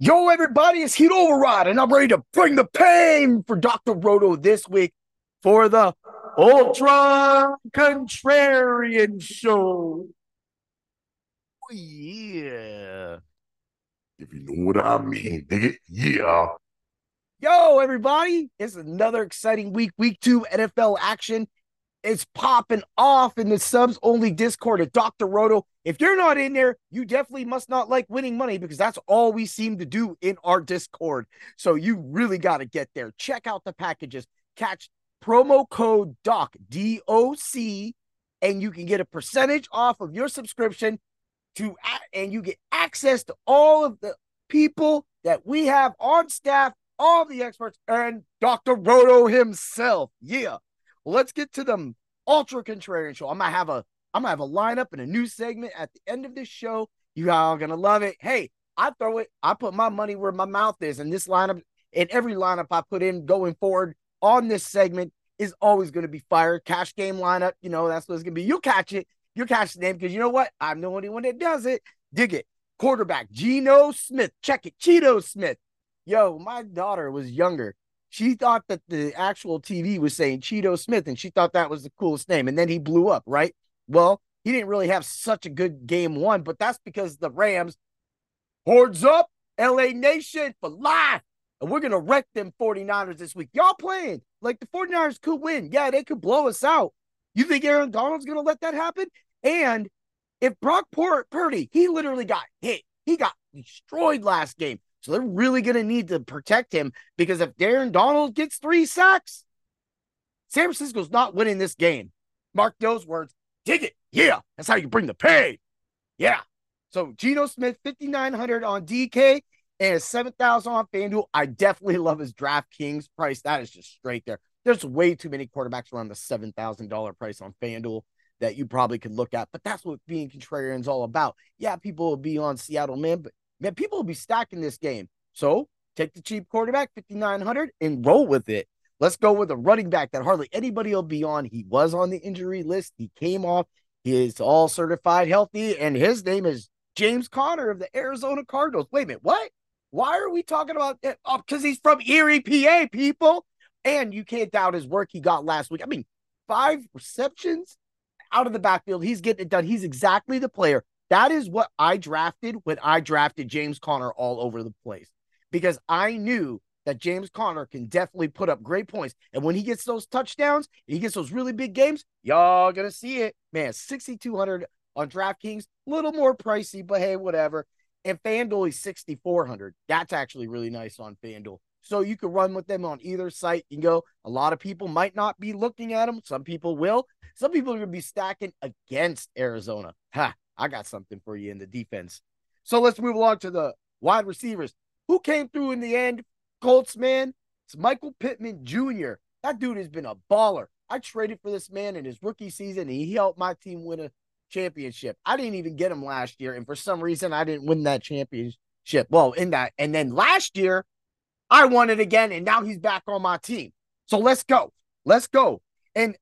Yo, everybody, it's Heat Override, and I'm ready to bring the pain for Dr. Roto this week for the Ultra Contrarian Show. Oh, yeah. If you know what I mean, nigga. Yeah. Yo, everybody, it's another exciting week, week two NFL action. It's popping off in the subs only Discord at Dr. Roto. If you're not in there, you definitely must not like winning money because that's all we seem to do in our Discord. So you really got to get there. Check out the packages. Catch promo code DOC, D O C, and you can get a percentage off of your subscription to and you get access to all of the people that we have on staff, all the experts, and Dr. Roto himself. Yeah let's get to the ultra contrarian show. I'm gonna have a I'm gonna have a lineup and a new segment at the end of this show. You all gonna love it. Hey, I throw it, I put my money where my mouth is, and this lineup and every lineup I put in going forward on this segment is always gonna be fire. Cash game lineup, you know, that's what it's gonna be. You'll catch it, you'll catch the name because you know what? I'm the only one that does it. Dig it. Quarterback Geno Smith. Check it. Cheeto Smith. Yo, my daughter was younger she thought that the actual TV was saying Cheeto Smith, and she thought that was the coolest name. And then he blew up, right? Well, he didn't really have such a good game one, but that's because the Rams hordes up LA Nation for life. And we're going to wreck them 49ers this week. Y'all playing like the 49ers could win. Yeah, they could blow us out. You think Aaron Donald's going to let that happen? And if Brock Purdy, he literally got hit, he got destroyed last game. So they're really going to need to protect him because if Darren Donald gets three sacks, San Francisco's not winning this game. Mark those words. Dig it. Yeah. That's how you bring the pay. Yeah. So Geno Smith, 5,900 on DK and 7,000 on FanDuel. I definitely love his DraftKings price. That is just straight there. There's way too many quarterbacks around the $7,000 price on FanDuel that you probably could look at, but that's what being contrarian is all about. Yeah, people will be on Seattle, man, but man, people will be stacking this game. So take the cheap quarterback, 5,900, and roll with it. Let's go with a running back that hardly anybody will be on. He was on the injury list. He came off. He is all certified healthy, and his name is James Conner of the Arizona Cardinals. Wait a minute, what? Why are we talking about that? Oh, because he's from Erie, PA, people. And you can't doubt his work he got last week. I mean, five receptions out of the backfield. He's getting it done. He's exactly the player that is what I drafted when I drafted James Conner all over the place because I knew that James Conner can definitely put up great points. And when he gets those touchdowns, he gets those really big games, y'all gonna see it. Man, 6,200 on DraftKings, a little more pricey, but hey, whatever. And FanDuel is 6,400. That's actually really nice on FanDuel. So you can run with them on either site. You can go. A lot of people might not be looking at them. Some people will. Some people are going to be stacking against Arizona. Ha, I got something for you in the defense. So let's move along to the wide receivers. Who came through in the end? Colts, man. It's Michael Pittman Jr. That dude has been a baller. I traded for this man in his rookie season, and he helped my team win a championship. I didn't even get him last year, and for some reason, I didn't win that championship. Well, in that, and then last year, I won it again, and now he's back on my team. So let's go. Let's go. And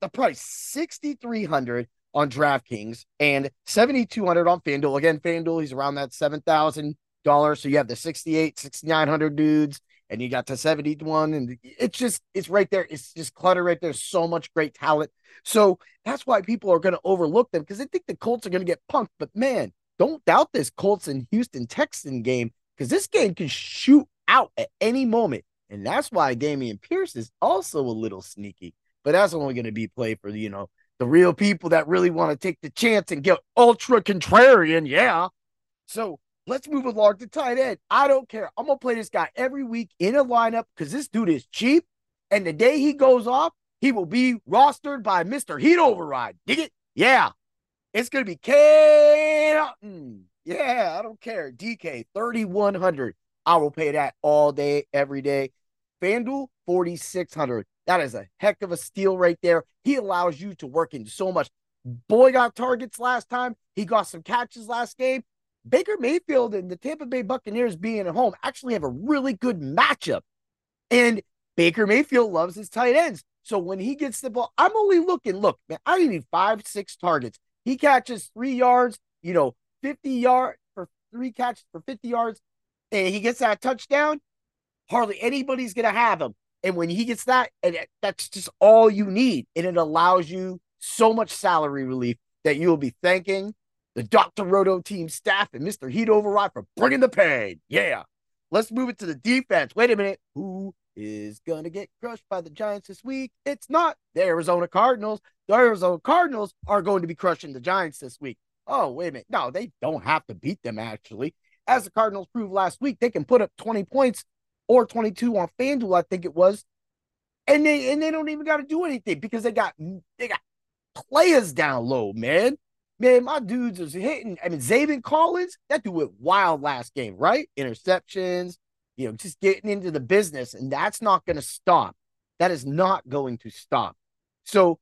the price, 6,300 on DraftKings and 7,200 on FanDuel. Again, FanDuel, he's around that $7,000. So you have the 68, 6,900 dudes, and you got the 71. And it's just, it's right there. It's just clutter right there. So much great talent. So that's why people are going to overlook them because they think the Colts are going to get punked. But man, don't doubt this Colts and Houston Texan game because this game can shoot out at any moment. And that's why Dameon Pierce is also a little sneaky. But that's only going to be play for, you know, the real people that really want to take the chance and get ultra contrarian. Yeah. So let's move along to tight end. I don't care. I'm going to play this guy every week in a lineup because this dude is cheap. And the day he goes off, he will be rostered by Mr. Heat Override. Dig it? Yeah. It's going to be K. Yeah, I don't care. DK 3100. I will pay that all day, every day. FanDuel 4600. That is a heck of a steal right there. He allows you to work in so much. Boy got targets last time. He got some catches last game. Baker Mayfield and the Tampa Bay Buccaneers being at home actually have a really good matchup. And Baker Mayfield loves his tight ends. So when he gets the ball, I'm only looking, look, man, I need five, six targets. He catches three yards, you know, 50 yard for three catches for 50 yards. and he gets that touchdown, hardly anybody's going to have him. And when he gets that, and that's just all you need. And it allows you so much salary relief that you will be thanking the Dr. Roto team staff and Mr. Heat Override for bringing the pain. Yeah. Let's move it to the defense. Wait a minute. Who is going to get crushed by the Giants this week? It's not the Arizona Cardinals. The Arizona Cardinals are going to be crushing the Giants this week. Oh, wait a minute. No, they don't have to beat them, actually. As the Cardinals proved last week, they can put up 20 points or 22 on FanDuel, I think it was. And they and they don't even got to do anything because they got they got players down low, man. Man, my dudes is hitting. I mean, Zaven Collins, that dude went wild last game, right? Interceptions, you know, just getting into the business, and that's not going to stop. That is not going to stop. So,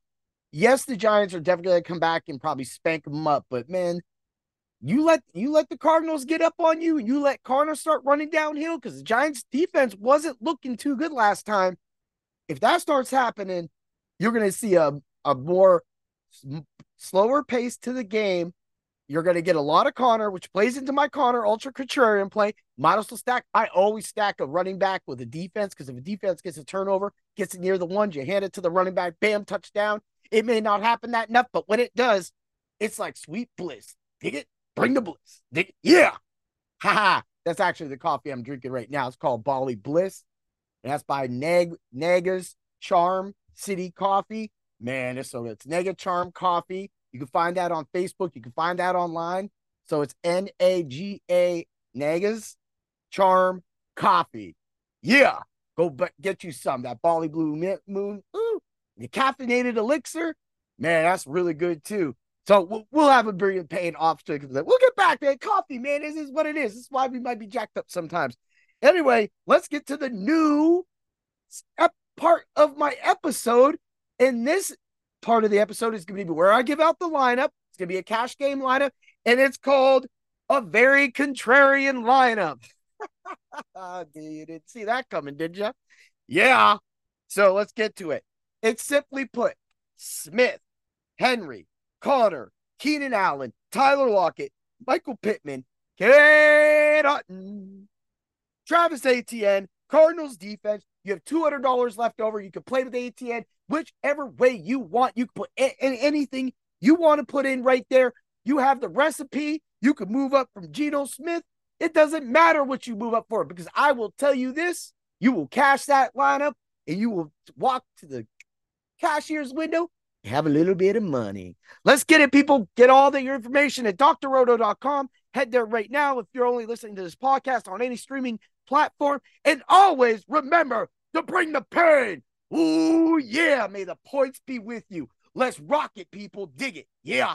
yes, the Giants are definitely going to come back and probably spank them up, but man, you let you let the Cardinals get up on you, and you let Cardinals start running downhill because the Giants' defense wasn't looking too good last time. If that starts happening, you're going to see a a more slower pace to the game. You're going to get a lot of Conner, which plays into my Conner ultra contrarian play. Might also stack. I always stack a running back with a defense because if a defense gets a turnover, gets it near the ones, you hand it to the running back, bam, touchdown. It may not happen that enough, but when it does, it's like sweet bliss. Dig it? Bring the bliss. Yeah. Ha ha. That's actually the coffee I'm drinking right now. It's called Bali Bliss. And that's by Nag Naga's Charm City Coffee. Man, it's so. It's Nega Charm Coffee. You can find that on Facebook. You can find that online. So it's N A G A Nagas Charm Coffee. Yeah. Go but get you some. That Bali Blue Moon. Ooh, the caffeinated elixir. Man, that's really good too. So we'll, have a brilliant pain off to We'll get back, man. Coffee, man. This is what it is. This is why we might be jacked up sometimes. Anyway, let's get to the new part of my episode. And this part of the episode is going to be where I give out the lineup. It's going to be a cash game lineup, and it's called a very contrarian lineup. you didn't see that coming, did you? Yeah. So let's get to it. It's simply put Smith, Henry, Conner, Keenan Allen, Tyler Lockett, Michael Pittman, Cade Otton, Travis Etienne, Cardinals defense. You have $200 left over. You can play with Etienne whichever way you want. You can put a- anything you want to put in right there. You have the recipe. You can move up from Geno Smith. It doesn't matter what you move up for because I will tell you this you will cash that lineup and you will walk to the cashier's window have a little bit of money. Let's get it, people. Get all the your information at drroto.com. Head there right now if you're only listening to this podcast on any streaming platform. And always remember to bring the pain. Ooh, yeah. May the points be with you. Let's rock it, people. Dig it. Yeah.